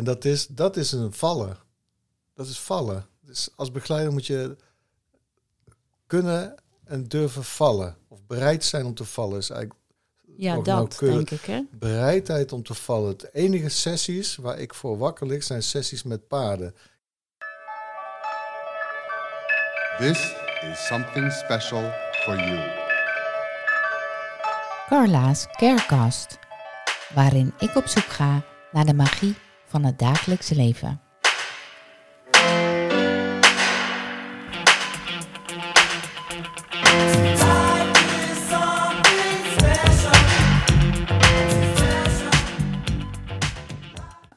En dat is, dat is een vallen. Dat is vallen. Dus als begeleider moet je kunnen en durven vallen. Of bereid zijn om te vallen is eigenlijk Ja, dat nauwkeurig. denk ik, hè? bereidheid om te vallen. De enige sessies waar ik voor wakker lig zijn sessies met paarden. This is something special for you. Carla's Carecast, waarin ik op zoek ga naar de magie van het dagelijkse leven.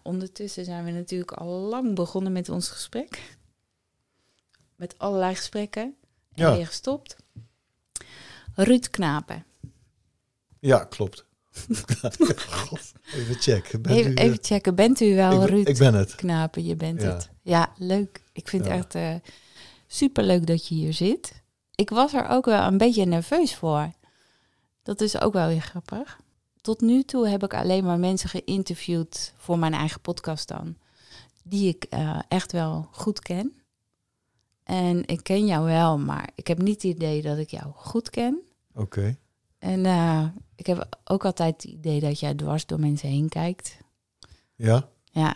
Ondertussen zijn we natuurlijk al lang begonnen met ons gesprek. Met allerlei gesprekken. En Ja. weer gestopt. Ruud Knapen. Ja, klopt. God, even checken. Bent Even, u, eh, even checken, bent u wel ik, Ruud ik ben het. Knapen? Je bent Ja. het. Ja, leuk. Ik vind Ja. het echt eh super leuk dat je hier zit. Ik was er ook wel een beetje nerveus voor. Dat is ook wel weer grappig. Tot nu toe heb ik alleen maar mensen geïnterviewd voor mijn eigen podcast dan. Die ik eh, echt wel goed ken. En ik ken jou wel, maar ik heb niet het idee dat ik jou goed ken. Oké. En eh, ik heb ook altijd het idee dat jij dwars door mensen heen kijkt. Ja, Ja,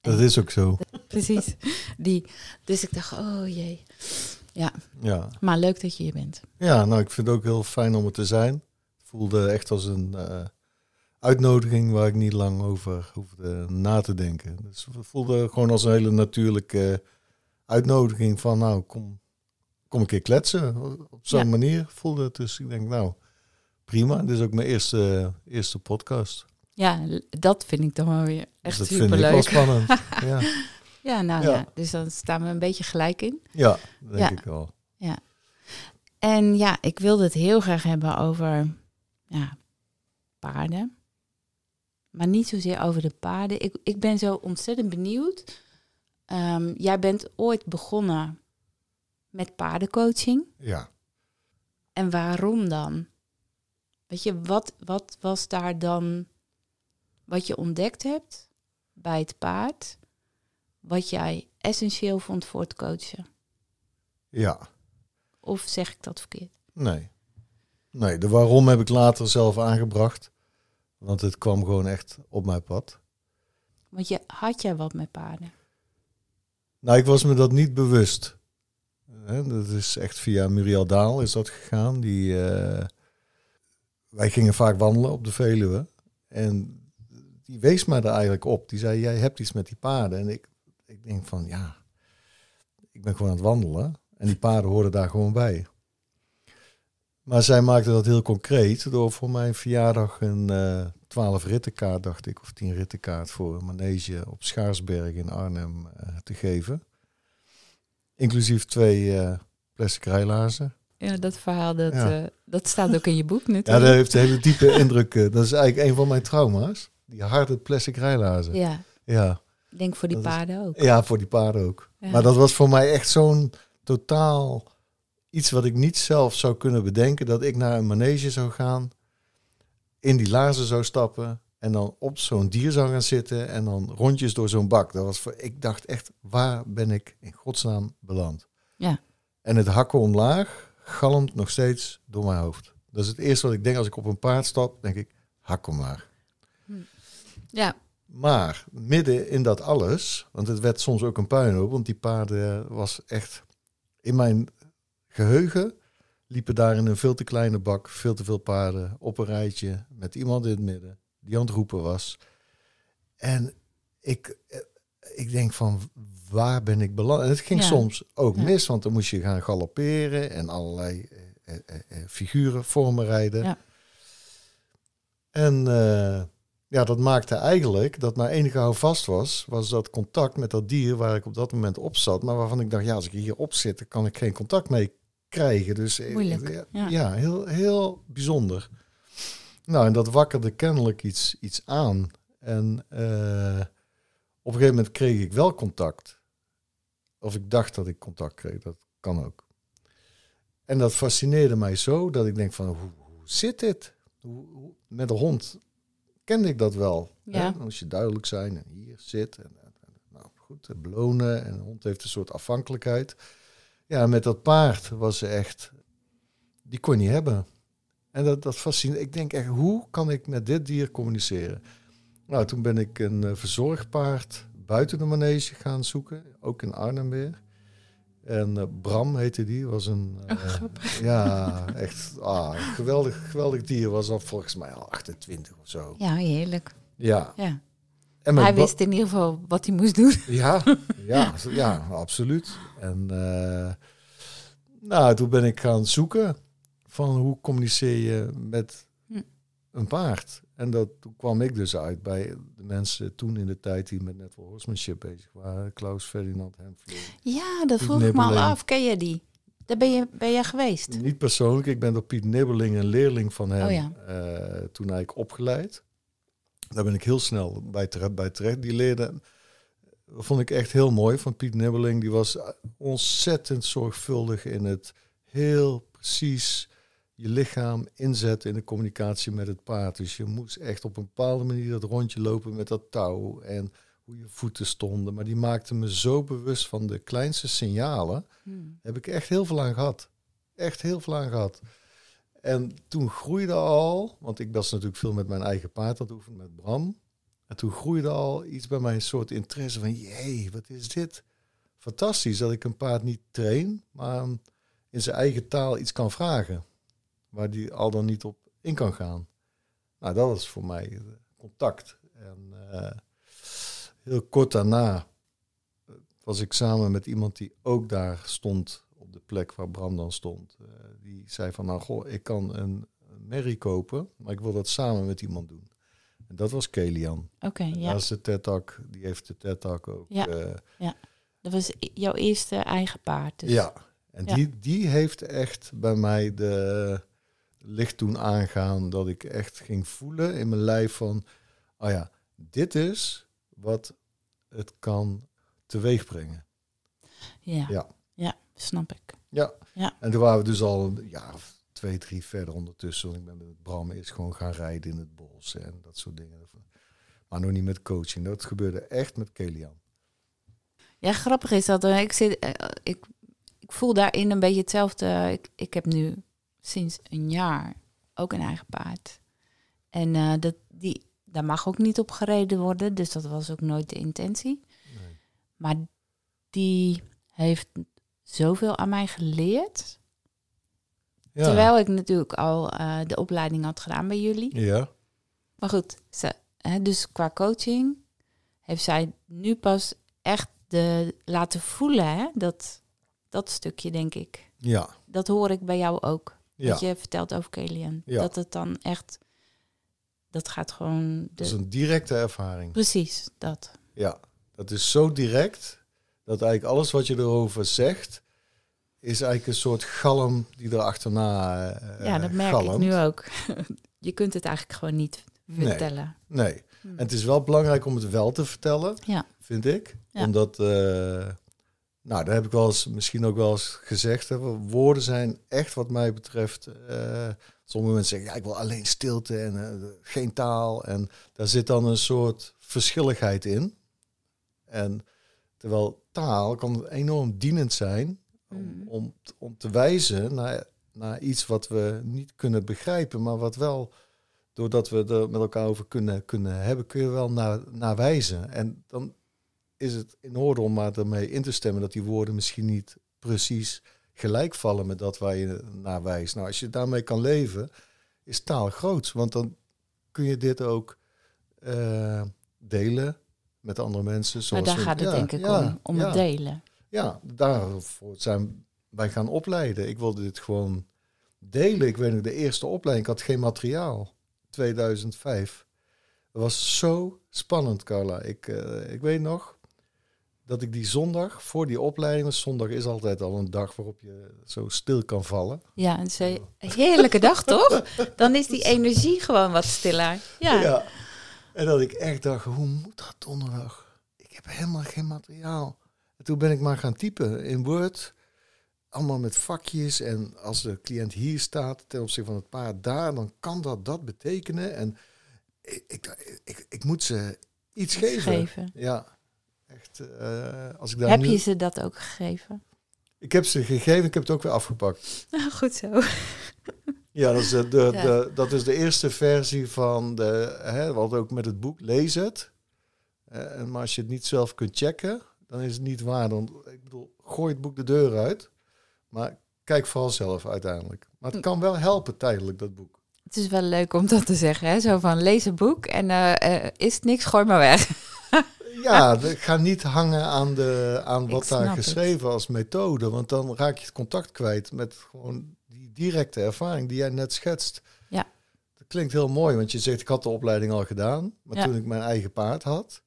dat is ook zo. precies. Die. Dus ik dacht, oh jee. Ja. Maar leuk dat je hier bent. ja, nou, ik vind het ook heel fijn om er te zijn. Het voelde echt als een eh, uitnodiging waar ik niet lang over hoefde na te denken. Dus het voelde gewoon als een hele natuurlijke uitnodiging van, nou, kom, kom een keer kletsen. Op zo'n Ja. manier voelde het. Dus ik denk, nou, prima. Dit is ook mijn eerste, eerste podcast. Ja, dat vind ik dan wel weer echt dus dat vind ik wel spannend. ja. Ja, nou ja. Ja. Dus dan staan we een beetje gelijk in. ja, denk Ja. ik wel. En ja, ik wilde het heel graag hebben over ja, paarden. Maar niet zozeer over de paarden. Ik, ik ben zo ontzettend benieuwd. Ehm, jij bent ooit begonnen met paardencoaching. Ja. En waarom dan? Weet je, wat, wat was daar dan wat je ontdekt hebt bij het paard, wat jij essentieel vond voor het coachen? Ja. Of zeg ik dat verkeerd? Nee. Nee, de waarom heb ik later zelf aangebracht. Want het kwam gewoon echt op mijn pad. Want je, had jij wat met paarden? Nou, ik was me dat niet bewust. Dat is echt via Muriel Daal is dat gegaan. Die, eh, wij gingen vaak wandelen op de Veluwe. En die wees mij daar eigenlijk op. Die zei, jij hebt iets met die paarden. En ik, ik denk van, ja, ik ben gewoon aan het wandelen. En die paarden hoorden daar gewoon bij. Maar zij maakte dat heel concreet door voor mijn verjaardag een 12 rittenkaart, dacht ik, of 10 rittenkaart voor een manege op Schaarsberg in Arnhem eh, te geven. Inclusief twee eh, plastic rijlaarzen. Ja, dat verhaal, dat, Ja. eh, dat staat ook in je boek Ja, natuurlijk. dat heeft een hele diepe indruk. eh, Dat is eigenlijk een van mijn trauma's. Die harde plastic rijlaarzen. Ja, Ja, ik denk voor die Dat is- paarden ook. ja voor die paarden ook. Ja. Maar dat was voor mij echt zo'n totaal iets wat ik niet zelf zou kunnen bedenken. Dat ik naar een manege zou gaan, in die laarzen zou stappen en dan op zo'n dier zou gaan zitten en dan rondjes door zo'n bak. Dat was voor, ik dacht echt, waar ben ik in godsnaam beland? Ja. En het hakken omlaag galmt nog steeds door mijn hoofd. Dat is het eerste wat ik denk als ik op een paard stap, denk ik, hak omlaag. Ja, Maar midden in dat alles, want het werd soms ook een puinhoop, want die paarden was echt in mijn geheugen liepen daar in een veel te kleine bak, veel te veel paarden op een rijtje met iemand in het midden die aan het roepen was. En ik, eh, ik denk van waar ben ik beland? En het ging Ja. soms ook Ja. mis, want dan moest je gaan galopperen en allerlei eh, eh, eh, figuren vormen rijden. Ja. En eh, ja, dat maakte eigenlijk dat mijn enige houvast was, was dat contact met dat dier waar ik op dat moment op zat. Maar waarvan ik dacht, ja, als ik hier op zit, dan kan ik geen contact mee krijgen. Dus eh, Moeilijk, Ja, heel, heel bijzonder. Nou, en dat wakkerde kennelijk iets, iets aan. En eh, op een gegeven moment kreeg ik wel contact. Of ik dacht dat ik contact kreeg, dat kan ook. En dat fascineerde mij zo dat ik denk van, hoe, hoe zit dit? Hoe, hoe- met een hond kende ik dat wel. Ja. Hè? Moest je duidelijk zijn en hier zit. En, en- en- nou goed, en belonen. En een hond heeft een soort afhankelijkheid. Ja, met dat paard was ze echt... Die kon je niet hebben. En dat, dat fascineert. Ik denk echt, hoe kan ik met dit dier communiceren? Nou, toen ben ik een eh, verzorgpaard buiten de manege gaan zoeken. Ook in Arnhem weer. En eh, Bram heette die, was een... eh, ja, echt ah, geweldig, geweldig dier. Was al volgens mij al 28 of zo. Ja, heerlijk. Ja. Ja. En Hij wist in ieder geval wat hij moest doen. Ja, ja, ja, absoluut. En eh, nou, toen ben ik gaan zoeken van hoe communiceer je met Hm. een paard. En dat, toen kwam ik dus uit bij de mensen toen in de tijd die met network horsemanship bezig waren. Klaus Ferdinand Hemflin. Ja, dat vroeg ik me al af. Ken je die? Daar ben je, ben je geweest? Niet persoonlijk, ik ben door Piet Nibbeling, een leerling van hem, Oh ja. eh, toen eigenlijk opgeleid. Daar ben ik heel snel bij terecht. Bij terecht. Die leerde, dat vond ik echt heel mooi van Piet Nibbeling. Die was ontzettend zorgvuldig in het heel precies je lichaam inzetten in de communicatie met het paard. Dus je moest echt op een bepaalde manier dat rondje lopen met dat touw en hoe je voeten stonden. Maar die maakte me zo bewust van de kleinste signalen. Hmm. Heb ik echt heel veel aan gehad. Echt heel veel aan gehad. En toen groeide al, want ik was natuurlijk veel met mijn eigen paard aan het oefenen, met Bram. En toen groeide al iets bij mij, een soort interesse van, jee, wat is dit? Fantastisch dat ik een paard niet train, maar in zijn eigen taal iets kan vragen. Waar die al dan niet op in kan gaan. Nou, dat was voor mij eh, contact. En eh, heel kort daarna eh, was ik samen met iemand die ook daar stond op de plek waar Bram dan stond. Die zei van, nou goh, ik kan een, merrie kopen, maar ik wil dat samen met iemand doen. En dat was Kelian. Oké, ja. Dat is de TED-talk, die heeft de TED-talk ook. Ja. eh, Dat was jouw eerste eigen paard. Dus. ja, en Ja. Die, die heeft echt bij mij de licht doen aangaan dat ik echt ging voelen in mijn lijf van, oh ja, dit is wat het kan teweeg brengen. Ja. Ja. Ja, snap ik. Ja. Ja. En toen waren we dus al een jaar of twee, drie verder ondertussen. Want ik ben met Bram eerst gewoon gaan rijden in het bos en dat soort dingen. Maar nog niet met coaching. Dat gebeurde echt met Kelian. Ja, grappig is dat eh, ik zit, eh, ik, ik voel daarin een beetje hetzelfde. Ik, ik heb nu sinds een jaar ook een eigen paard. En eh, dat, die, daar mag ook niet op gereden worden, dus dat was ook nooit de intentie. Nee. Maar die heeft zoveel aan mij geleerd. Ja. Terwijl ik natuurlijk al eh, de opleiding had gedaan bij jullie. Ja. Maar goed, ze, hè, dus qua coaching heeft zij nu pas echt de, laten voelen, hè, dat, dat stukje, denk ik. Ja. Dat hoor ik bij jou ook. Ja. Wat je vertelt over Kelian. Ja. Dat het dan echt, dat gaat gewoon... Dat is De, een directe ervaring. precies, dat. Ja, dat is zo direct dat eigenlijk alles wat je erover zegt, is eigenlijk een soort galm die er achterna eh ja, dat merk galmt. ik nu ook. je kunt het eigenlijk gewoon niet Nee. vertellen. Nee, Hm. en het is wel belangrijk om het wel te vertellen, Ja. vind ik. Ja. Omdat, eh, nou, daar heb ik wel eens, misschien ook wel eens gezegd, hè, woorden zijn echt wat mij betreft... eh, sommige mensen zeggen, ja, ik wil alleen stilte en eh, geen taal. En daar zit dan een soort verschilligheid in. En terwijl taal kan enorm dienend zijn om, Mhm. om, om te wijzen naar, naar iets wat we niet kunnen begrijpen, maar wat wel, doordat we er met elkaar over kunnen, kunnen hebben, kun je wel naar, naar wijzen. En dan is het in orde om maar ermee in te stemmen dat die woorden misschien niet precies gelijk vallen met dat waar je naar wijst. Nou, als je daarmee kan leven, is taal groot. Want dan kun je dit ook eh, delen met andere mensen. Maar zoals daar we- gaat het ja, denk ik ja, om, om ja. het delen. Ja, daarvoor zijn wij gaan opleiden. Ik wilde dit gewoon delen. Ik weet nog, de eerste opleiding, ik had geen materiaal. 2005. Het was zo spannend, Carla. Ik, eh, ik weet nog dat ik die zondag, voor die opleiding, want zondag is altijd al een dag waarop je zo stil kan vallen. Ja, het is een heerlijke dag, toch? Dan is die energie gewoon wat stiller. Ja. En dat ik echt dacht, hoe moet dat donderdag? Ik heb helemaal geen materiaal. En toen ben ik maar gaan typen in Word. Allemaal met vakjes. En als de cliënt hier staat ten opzichte van het paard daar, dan kan dat dat betekenen. En ik, ik, ik, ik moet ze iets Iets geven. geven. Ja, echt. eh, als ik daar Heb nu, je ze dat ook gegeven? Ik heb ze gegeven, ik heb het ook weer afgepakt. Nou, goed zo. Ja, dat is de, de, Ja. de- dat is de eerste versie van de. Hè, hadden ook met het boek lees het. Eh, en maar als je het niet zelf kunt checken, dan is het niet waar. Dan, ik bedoel, gooi het boek de deur uit. Maar kijk vooral zelf uiteindelijk. Maar het kan wel helpen tijdelijk, dat boek. Het is wel leuk om dat te zeggen, hè? Zo van, lees een boek en eh, eh, is het niks, gooi maar weg. Ja, ga niet hangen aan, de, aan wat daar het. geschreven als methode. Want dan raak je het contact kwijt met gewoon die directe ervaring die jij net schetst. Ja. Dat klinkt heel mooi, want je zegt ik had de opleiding al gedaan. Maar Ja. toen ik mijn eigen paard had.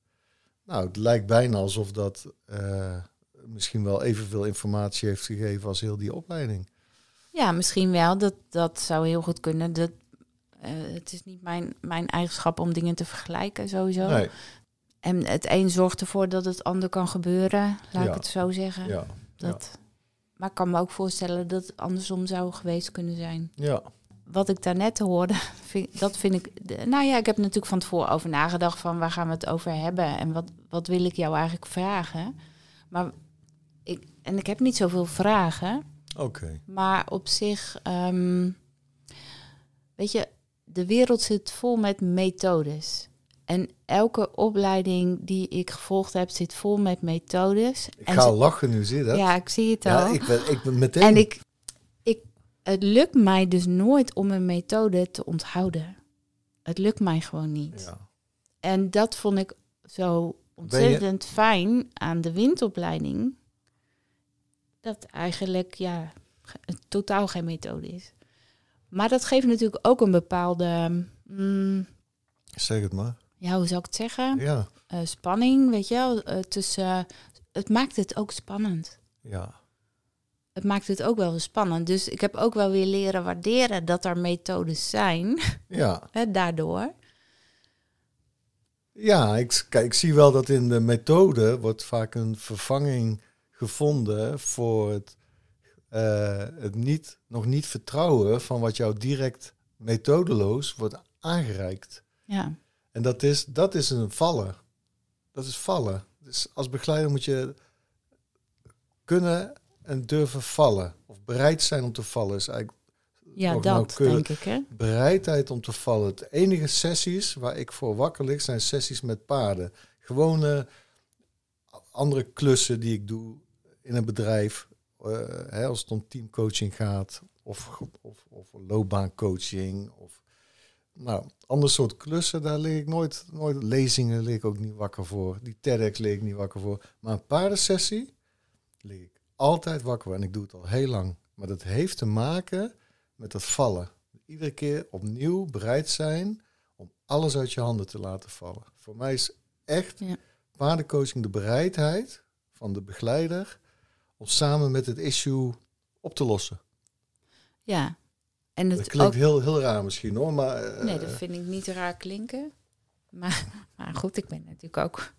Nou, het lijkt bijna alsof dat eh, misschien wel evenveel informatie heeft gegeven als heel die opleiding. Ja, misschien wel. Dat, dat zou heel goed kunnen. Dat, eh, het is niet mijn, mijn eigenschap om dingen te vergelijken, sowieso. Nee, En het een zorgt ervoor dat het ander kan gebeuren, laat Ja. ik het zo zeggen. ja, Dat, Maar ik kan me ook voorstellen dat het andersom zou geweest kunnen zijn. ja, Wat ik daarnet hoorde, vind, dat vind ik... Nou ja, ik heb natuurlijk van tevoren over nagedacht van waar gaan we het over hebben en wat, wat wil ik jou eigenlijk vragen. Maar ik, en ik heb niet zoveel vragen, oké. maar op zich, ehm, weet je, de wereld zit vol met methodes. En elke opleiding die ik gevolgd heb, zit vol met methodes. Ik en ga ze- lachen nu, zie je dat? Ja, ik zie het Ja, al. ik ben, ik ben meteen... En ik, ik, het lukt mij dus nooit om een methode te onthouden. Het lukt mij gewoon niet. Ja. En dat vond ik zo ontzettend fijn aan de windopleiding. Dat eigenlijk ja, totaal geen methode is. Maar dat geeft natuurlijk ook een bepaalde, mm, Zeg het maar. Ja, hoe zou ik het zeggen? Ja, Eh, spanning, weet je wel. eh, tussen, het maakt het ook spannend. ja. Het maakt het ook wel weer spannend. Dus ik heb ook wel weer leren waarderen dat er methodes zijn. Ja, daardoor. ja ik, kijk, ik zie wel dat in de methode wordt vaak een vervanging gevonden voor het, eh, het niet, nog niet vertrouwen van wat jou direct methodeloos wordt aangereikt. Ja, En dat is, dat is een vallen. Dat is vallen. Dus als begeleider moet je kunnen en durven vallen. Of bereid zijn om te vallen is eigenlijk ja dat denk ik. Hè? bereidheid om te vallen. Het enige sessies waar ik voor wakker lig zijn sessies met paarden. Gewone andere klussen die ik doe in een bedrijf. eh, hè, als het om teamcoaching gaat. Of, of, of loopbaancoaching. Of nou, ander soort klussen. Daar lig ik nooit, nooit. Lezingen lig ik ook niet wakker voor. Die TEDx lig ik niet wakker voor. Maar een paardensessie lig ik altijd wakker voor. En ik doe het al heel lang. Maar dat heeft te maken met dat vallen. Iedere keer opnieuw bereid zijn om alles uit je handen te laten vallen. Voor mij is echt Ja. paardencoaching de bereidheid van de begeleider om samen met het issue op te lossen. Ja. En Dat het klinkt ook, heel, heel raar misschien hoor, maar eh, nee, dat vind ik niet raar klinken. Maar, maar goed, ik ben natuurlijk ook...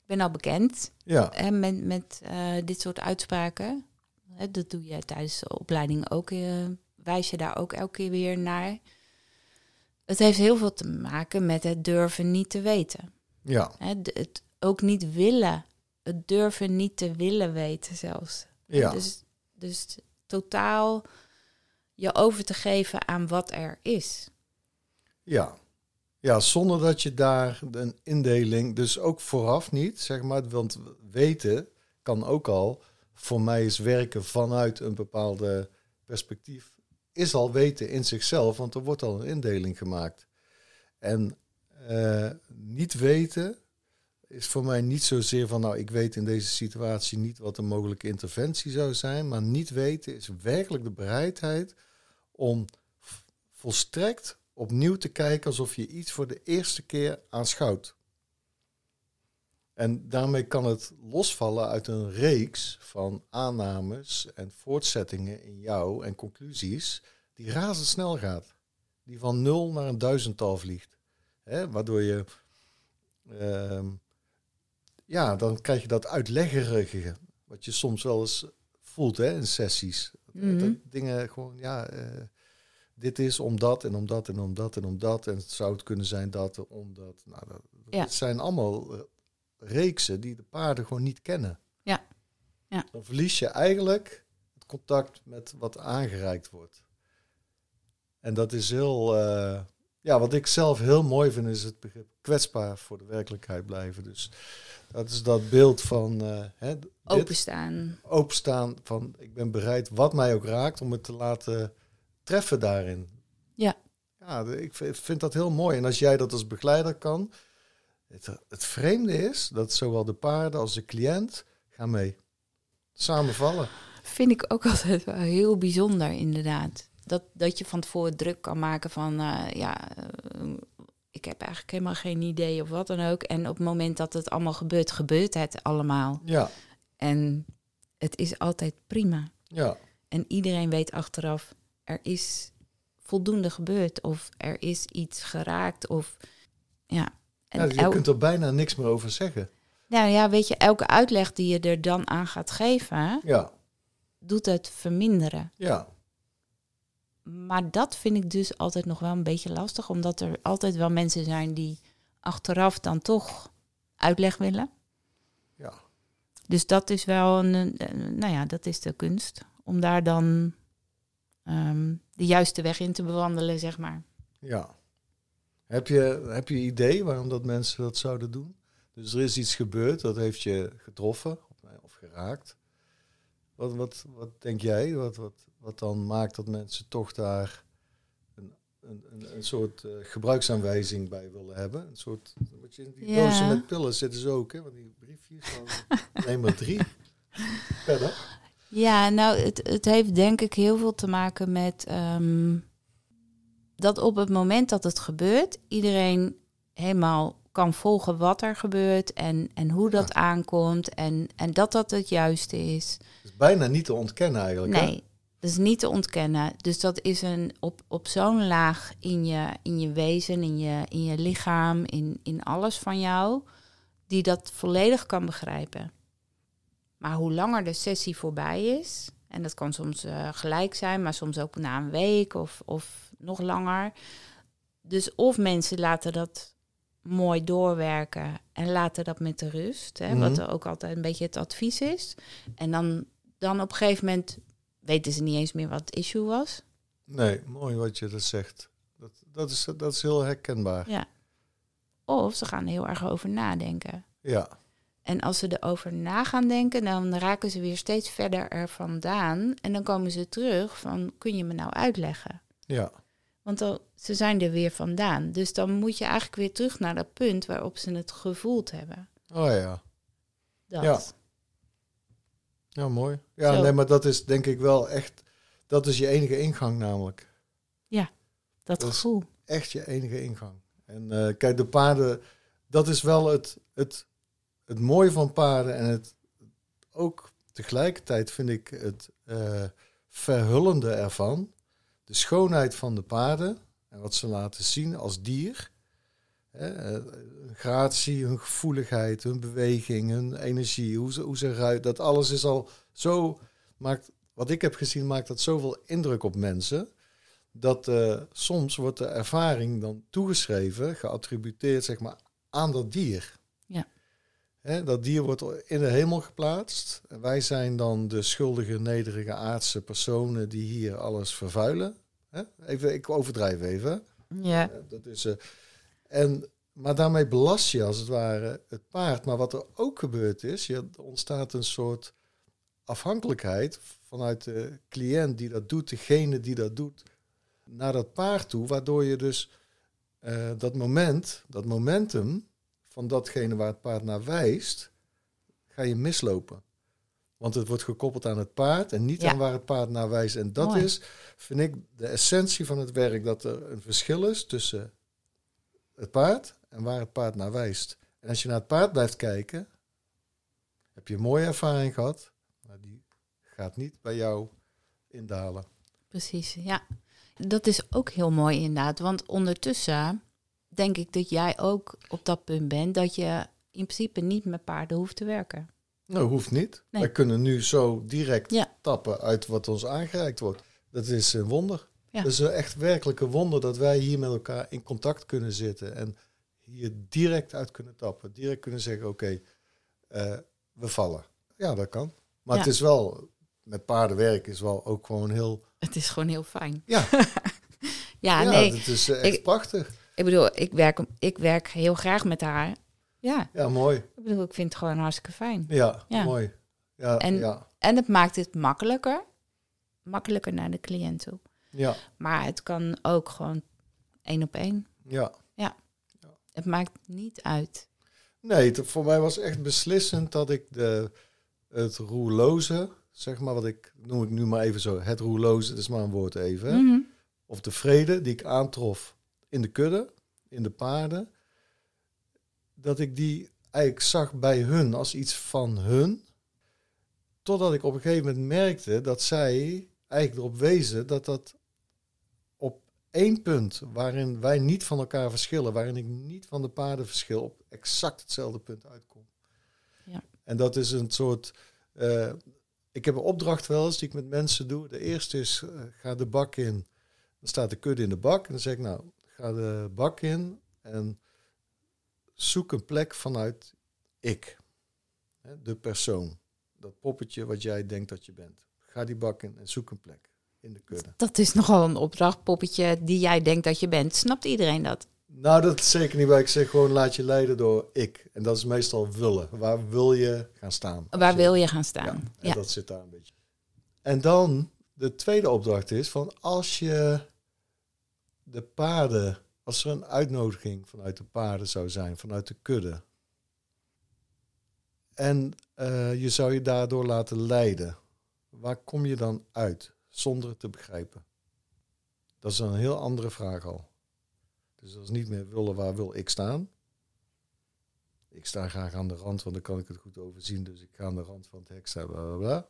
Ik ben al bekend ja, hè, met, met eh, dit soort uitspraken. Hè, dat doe je tijdens de opleiding ook. eh, wijs je daar ook elke keer weer naar. Het heeft heel veel te maken met het durven niet te weten. ja, Hè, het ook niet willen. Het durven niet te willen weten zelfs. ja, Dus, dus totaal je over te geven aan wat er is. ja. Ja, zonder dat je daar een indeling, dus ook vooraf niet, zeg maar, want weten kan ook al, voor mij is werken vanuit een bepaalde perspectief, is al weten in zichzelf, want er wordt al een indeling gemaakt. En eh, niet weten is voor mij niet zozeer van, nou, ik weet in deze situatie niet wat een mogelijke interventie zou zijn, maar niet weten is werkelijk de bereidheid om volstrekt opnieuw te kijken alsof je iets voor de eerste keer aanschouwt. En daarmee kan het losvallen uit een reeks van aannames en voortzettingen in jou en conclusies die razendsnel gaat. Die van nul naar een duizendtal vliegt. Waardoor je, ehm, ja, dan krijg je dat uitleggerige, wat je soms wel eens voelt hè, in sessies. Mhm. Dat dingen gewoon, ja, eh, dit is om dat en om dat en om dat en om dat. En het zou het kunnen zijn dat om dat. Nou, dat, dat Ja. zijn allemaal eh, reeksen die de paarden gewoon niet kennen. Ja. Ja. Dan verlies je eigenlijk het contact met wat aangereikt wordt. En dat is heel. eh, ja, wat ik zelf heel mooi vind, is het begrip kwetsbaar voor de werkelijkheid blijven. Dus dat is dat beeld van eh, hè, dit, Openstaan. openstaan van ik ben bereid wat mij ook raakt om het te laten treffen daarin. Ja. Ja, ik vind, dat heel mooi. En als jij dat als begeleider kan, het, het vreemde is dat zowel de paarden als de cliënt gaan mee. Samen vallen. Vind ik ook altijd wel heel bijzonder, inderdaad. Dat, dat je van tevoren druk kan maken van, eh, ja, eh, ik heb eigenlijk helemaal geen idee of wat dan ook. En op het moment dat het allemaal gebeurt, gebeurt het allemaal. Ja, En het is altijd prima. ja, En iedereen weet achteraf, er is voldoende gebeurd of er is iets geraakt of ja. En ja je kunt er bijna niks meer over zeggen. nou ja, weet je, elke uitleg die je er dan aan gaat geven, Ja, doet het verminderen. ja, Maar dat vind ik dus altijd nog wel een beetje lastig, omdat er altijd wel mensen zijn die achteraf dan toch uitleg willen. ja. Dus dat is wel een, een- nou ja, dat is de kunst. Om daar dan ehm, de juiste weg in te bewandelen, zeg maar. Ja. Heb je, heb je idee waarom dat mensen dat zouden doen? Dus er is iets gebeurd, dat heeft je getroffen of, of geraakt. Wat, wat, wat denk jij? Wat, wat, wat dan maakt dat mensen toch daar een, een, een, een soort eh, gebruiksaanwijzing bij willen hebben? Een soort, wat je in die Ja. dozen met pillen zitten ze ook, hè? Want die briefjes, van, neem maar drie. Verder? Ja, nou, het, het heeft denk ik heel veel te maken met ehm, dat op het moment dat het gebeurt, iedereen helemaal kan volgen wat er gebeurt en, en hoe dat aankomt en, en dat dat het juiste is. Dat is bijna niet te ontkennen eigenlijk. hè? Nee, dat is niet te ontkennen. Dus dat is een op, op zo'n laag in je, in je wezen, in je, in je lichaam, in, in alles van jou, die dat volledig kan begrijpen. Maar hoe langer de sessie voorbij is, en dat kan soms eh, gelijk zijn, maar soms ook na een week of, of nog langer. Dus of mensen laten dat mooi doorwerken en laten dat met de rust, hè, Mhm. wat er ook altijd een beetje het advies is. En dan, dan op een gegeven moment weten ze niet eens meer wat het issue was. Nee, mooi wat je dat zegt. Dat, dat, is, dat is heel herkenbaar. Ja. Of ze gaan er heel erg over nadenken. Ja, En als ze erover na gaan denken, dan raken ze weer steeds verder er vandaan. En dan komen ze terug van, kun je me nou uitleggen? ja, Want dan, ze zijn er weer vandaan. Dus dan moet je eigenlijk weer terug naar dat punt waarop ze het gevoeld hebben. oh ja. Dat. Ja. Ja, mooi. Ja, Zo. nee, maar dat is denk ik wel echt, dat is je enige ingang namelijk. Dat Dat gevoel. Echt je enige ingang. En eh, kijk, de paarden, dat is wel het, het, het mooie van paarden en het ook tegelijkertijd vind ik het eh, verhullende ervan. De schoonheid van de paarden en wat ze laten zien als dier. Hè, eh, gratie, hun gevoeligheid, hun beweging, hun energie, hoe ze, hoe ze. Dat alles is al zo, maakt, wat ik heb gezien, maakt dat zoveel indruk op mensen. Dat eh, soms wordt de ervaring dan toegeschreven, geattributeerd zeg maar, aan dat dier. Ja. Hè, dat dier wordt in de hemel geplaatst. En wij zijn dan de schuldige, nederige, aardse personen die hier alles vervuilen. Hè? Even, ik overdrijf even. Ja. Eh, Dat is, en, maar daarmee belast je als het ware het paard. Maar wat er ook gebeurd is, je, er ontstaat een soort afhankelijkheid vanuit de cliënt die dat doet, degene die dat doet, naar dat paard toe. Waardoor je dus eh, dat moment, dat momentum van datgene waar het paard naar wijst, ga je mislopen. Want het wordt gekoppeld aan het paard en niet Ja. aan waar het paard naar wijst. En dat Mooi. is, vind ik, de essentie van het werk. Dat er een verschil is tussen het paard en waar het paard naar wijst. En als je naar het paard blijft kijken, heb je een mooie ervaring gehad, maar die gaat niet bij jou indalen. Precies, ja. Dat is ook heel mooi inderdaad. Want ondertussen denk ik dat jij ook op dat punt bent dat je in principe niet met paarden hoeft te werken. Nou, hoeft niet. Nee. Wij kunnen nu zo direct Ja. tappen uit wat ons aangereikt wordt. Dat is een wonder. Ja. Het is een echt werkelijke wonder dat wij hier met elkaar in contact kunnen zitten. En hier direct uit kunnen tappen. Direct kunnen zeggen, oké, eh, we vallen. Ja, dat kan. Maar Ja. het is wel, met paarden werken is wel ook gewoon heel... Het is gewoon heel fijn. Ja, Ja, ja nee. het is eh, echt ik- prachtig. Ik bedoel, ik werk, ik werk heel graag met haar. Ja, Ja, mooi. ik bedoel, ik vind het gewoon hartstikke fijn. Ja, Ja. mooi. Ja, En- ja, En het maakt het makkelijker. Makkelijker naar de cliënt toe. Ja, Maar het kan ook gewoon één op één. ja. Het maakt niet uit. Nee, het- voor mij was echt beslissend dat ik de, het roerloze, zeg maar wat ik, noem ik nu maar even zo, het roerloze, dat is maar een woord even. Mhm. Of de vrede die ik aantrof in de kudde, in de paarden, dat ik die eigenlijk zag bij hun als iets van hun. Totdat ik op een gegeven moment merkte dat zij eigenlijk erop wezen dat dat één punt waarin wij niet van elkaar verschillen, waarin ik niet van de paarden verschil, op exact hetzelfde punt uitkom. Ja. En dat is een soort. eh, ik heb een opdracht wel eens die ik met mensen doe. De eerste is: eh, ga de bak in. Dan staat de kudde in de bak. En dan zeg ik: Nou, ga de bak in en zoek een plek vanuit ik. De persoon. Dat poppetje wat jij denkt dat je bent. Ga die bak in en zoek een plek in de kudde. Dat is nogal een opdracht, poppetje, die jij denkt dat je bent. Snapt iedereen dat? Nou, dat is zeker niet waar ik zeg. Gewoon laat je leiden door ik. En dat is meestal willen. Waar wil je gaan staan? Waar wil je gaan Ja, staan? en Ja. dat zit daar een beetje. En dan de tweede opdracht is van als je de paarden, als er een uitnodiging vanuit de paarden zou zijn, vanuit de kudde. En eh, je zou je daardoor laten leiden. Waar kom je dan uit zonder het te begrijpen? Dat is een heel andere vraag al. Dus dat is niet meer willen waar wil ik staan. Ik sta graag aan de rand, want dan kan ik het goed overzien. Dus ik ga aan de rand van het hek staan.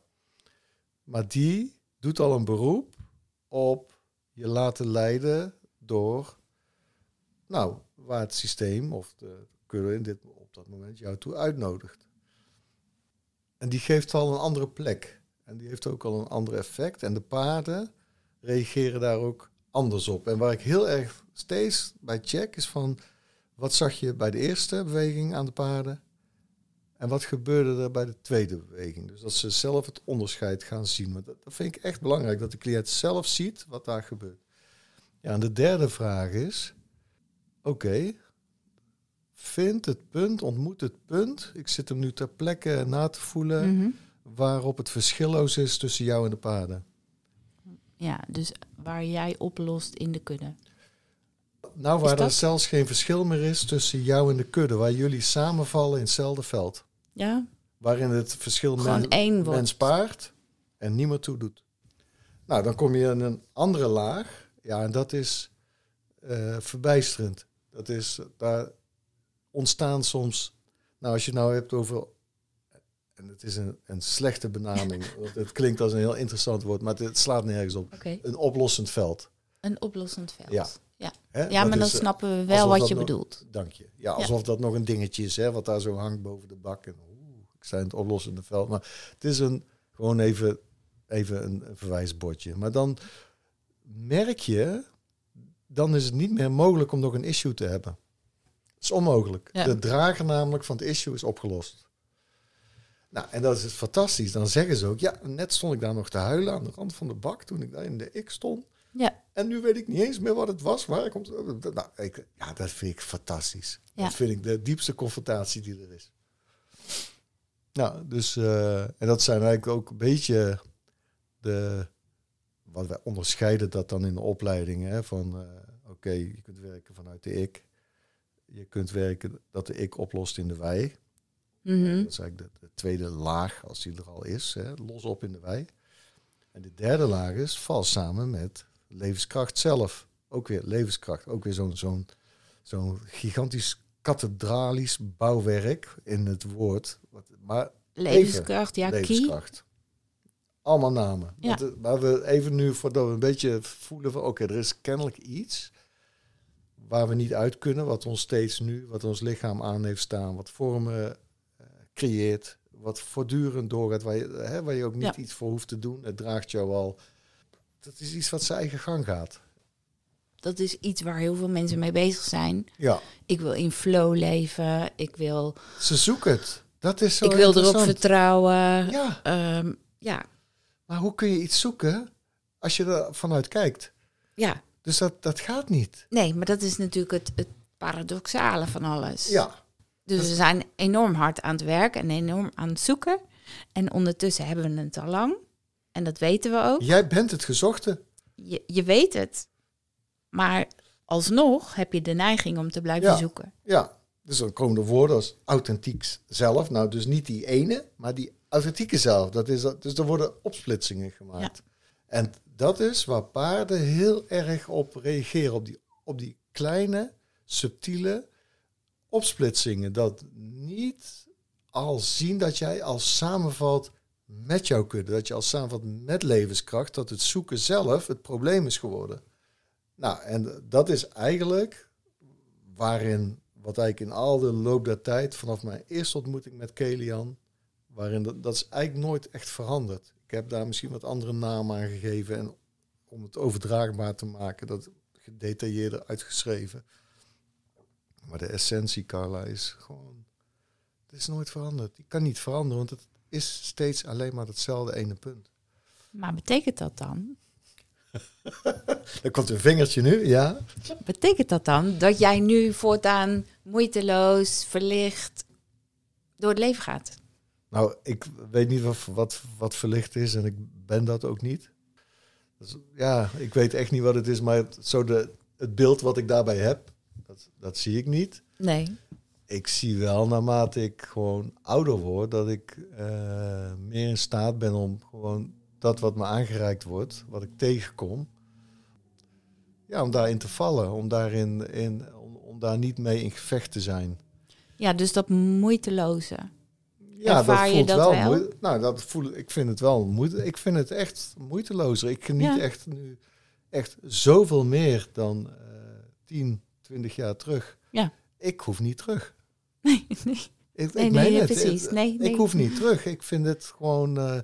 Maar die doet al een beroep op je laten leiden door, nou, waar het systeem of de kudde in dit, op dat moment jou toe uitnodigt. En die geeft al een andere plek. En die heeft ook al een ander effect. En de paarden reageren daar ook anders op. En waar ik heel erg steeds bij check is van, wat zag je bij de eerste beweging aan de paarden? En wat gebeurde er bij de tweede beweging? Dus dat ze zelf het onderscheid gaan zien. Want dat, vind ik echt belangrijk, dat de cliënt zelf ziet wat daar gebeurt. Ja, en de derde vraag is, oké, vind het punt, ontmoet het punt. Ik zit hem nu ter plekke na te voelen Mhm. Waarop het verschilloos is tussen jou en de paarden. ja, dus waar jij oplost in de kudde. Nou, waar er zelfs geen verschil meer is tussen jou en de kudde, waar jullie samenvallen in hetzelfde veld. Ja, Waarin het verschil men- één wordt. mens-paard en niemand toe doet. Nou, dan kom je in een andere laag. Ja, en dat is eh, verbijsterend. Dat is, daar ontstaan soms... Nou, als je het nou hebt over... En het is een, een slechte benaming. want het klinkt als een heel interessant woord, maar het, het slaat nergens op. Een oplossend veld. Een oplossend veld. Ja. ja. Hè? Ja, maar dan eh, snappen we wel wat je nog- bedoelt. Dank je. Ja, alsof dat nog een dingetje is, hè, wat daar zo hangt boven de bak. En, oeh, ik zei het oplossende veld. Maar het is een, gewoon even, even een, een verwijsbordje. Maar dan merk je, dan is het niet meer mogelijk om nog een issue te hebben. Het is onmogelijk. Ja. De drager namelijk van het issue is opgelost. Nou, en dat is fantastisch. Dan zeggen ze ook, ja, net stond ik daar nog te huilen aan de rand van de bak toen ik daar in de ik stond. Ja, En nu weet ik niet eens meer wat het was. Waar ik om... nou, ik, ja, dat vind ik fantastisch. Ja. Dat vind ik de diepste confrontatie die er is. Nou, dus... eh, en dat zijn eigenlijk ook een beetje de... Wat wij onderscheiden dat dan in de opleiding. Hè, van, eh, oké, je kunt werken vanuit de ik. Je kunt werken dat de ik oplost in de wij. Mhm. Dat is eigenlijk de, de tweede laag, als die er al is. Hè, los op in de wij. En de derde laag is, val samen met levenskracht zelf. Ook weer levenskracht. Ook weer zo'n zo'n zo'n gigantisch kathedralisch bouwwerk in het woord. Wat, maar levenskracht, ja, levenskracht. Allemaal namen. Ja. Want, maar we even nu, voordat we een beetje voelen van... oké, er is kennelijk iets waar we niet uit kunnen... wat ons steeds nu, wat ons lichaam aan heeft staan... wat vormen creëert, wat voortdurend doorgaat... waar je, hè, waar je ook niet Ja. iets voor hoeft te doen. Het draagt jou al dat is iets wat zijn eigen gang gaat. Dat is iets waar heel veel mensen mee bezig zijn. Ja, Ik wil in flow leven. Ik wil, ze zoeken het. Dat is zo ik wil erop vertrouwen. Ja, Ehm, ja, maar hoe kun je iets zoeken als je er vanuit kijkt? ja. Dus dat, dat gaat niet. Nee, maar dat is natuurlijk het, het paradoxale van alles. Ja, Dus we zijn enorm hard aan het werk en enorm aan het zoeken. En ondertussen hebben we het al lang. En dat weten we ook. jij bent het gezochte. Je, je weet het. Maar alsnog heb je de neiging om te blijven Ja. zoeken. Ja, dus dan komen de woorden als authentiek zelf. Nou, dus niet die ene, maar die authentieke zelf. Dat is dat, dus er worden opsplitsingen gemaakt. En dat is waar paarden heel erg op reageren. Op die, op die kleine, subtiele opsplitsingen. Dat niet al zien dat jij al samenvalt met jouw kudde. Dat je al samenvalt met levenskracht. Dat het zoeken zelf het probleem is geworden. Nou, en dat is eigenlijk waarin, wat eigenlijk in al de loop der tijd, vanaf mijn eerste ontmoeting met Kelian, waarin dat, dat is eigenlijk nooit echt veranderd. Ik heb daar misschien wat andere namen aan gegeven en om het overdraagbaar te maken, dat gedetailleerder uitgeschreven. Maar de essentie, Carla, is gewoon, het is nooit veranderd. Die kan niet veranderen, want het is steeds alleen maar hetzelfde ene punt. Maar betekent dat dan? Er komt een vingertje nu, ja. Betekent dat dan dat jij nu voortaan moeiteloos, verlicht door het leven gaat? Nou, ik weet niet wat, wat, wat verlicht is en ik ben dat ook niet. Dus, ja, ik weet echt niet wat het is, maar het, zo de, het beeld wat ik daarbij heb, dat, dat zie ik niet. Nee. Ik zie wel naarmate ik gewoon ouder word, dat ik eh, meer in staat ben om gewoon dat wat me aangereikt wordt, wat ik tegenkom, ja, om daarin te vallen, om, daarin, in, om, om daar niet mee in gevecht te zijn. Ja, dus dat moeiteloze. Ja, Ervaar dat je voelt dat wel. wel? moe- nou, dat voel ik. vind het wel moeite. Ik vind het echt moeitelozer. Ik geniet Ja. echt nu echt zoveel meer dan eh 10, 20 jaar terug. Ja. Ik hoef niet terug. Nee, nee. Ik, Nee, ik nee, het. precies. Nee, nee. Ik hoef niet terug. Ik vind het gewoon. eh,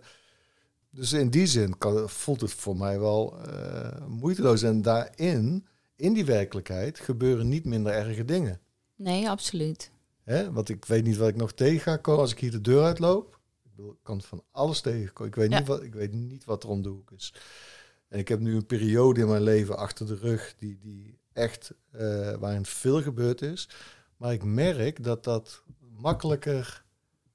dus in die zin kan, voelt het voor mij wel eh, moeiteloos. En daarin, in die werkelijkheid, gebeuren niet minder erge dingen. Nee, absoluut. Hè? Want ik weet niet wat ik nog tegen ga komen als ik hier de deur uitloop. Ik bedoel, ik kan van alles tegenkomen. Ik weet, Ja. niet wat, ik weet niet wat er om de hoek is. En ik heb nu een periode in mijn leven achter de rug die, die echt, eh, waarin veel gebeurd is. Maar ik merk dat dat makkelijker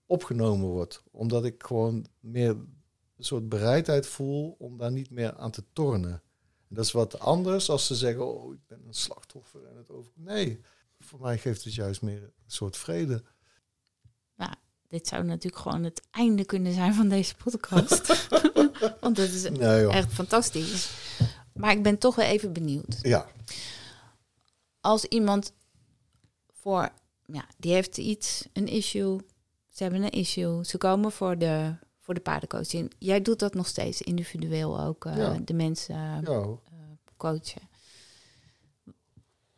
opgenomen wordt. Omdat ik gewoon meer een soort bereidheid voel om daar niet meer aan te tornen. En dat is wat anders als ze zeggen, oh, ik ben een slachtoffer en het over. Nee, voor mij geeft het juist meer een soort vrede. Dit zou natuurlijk gewoon het einde kunnen zijn van deze podcast. Want dat is Nee echt fantastisch. Maar ik ben toch wel even benieuwd. Ja, Als iemand voor, ja, die heeft iets, een issue. Ze hebben een issue. Ze komen voor de, voor de paardencoaching. Jij doet dat nog steeds individueel ook, eh, Ja. de mensen eh, ja. coachen.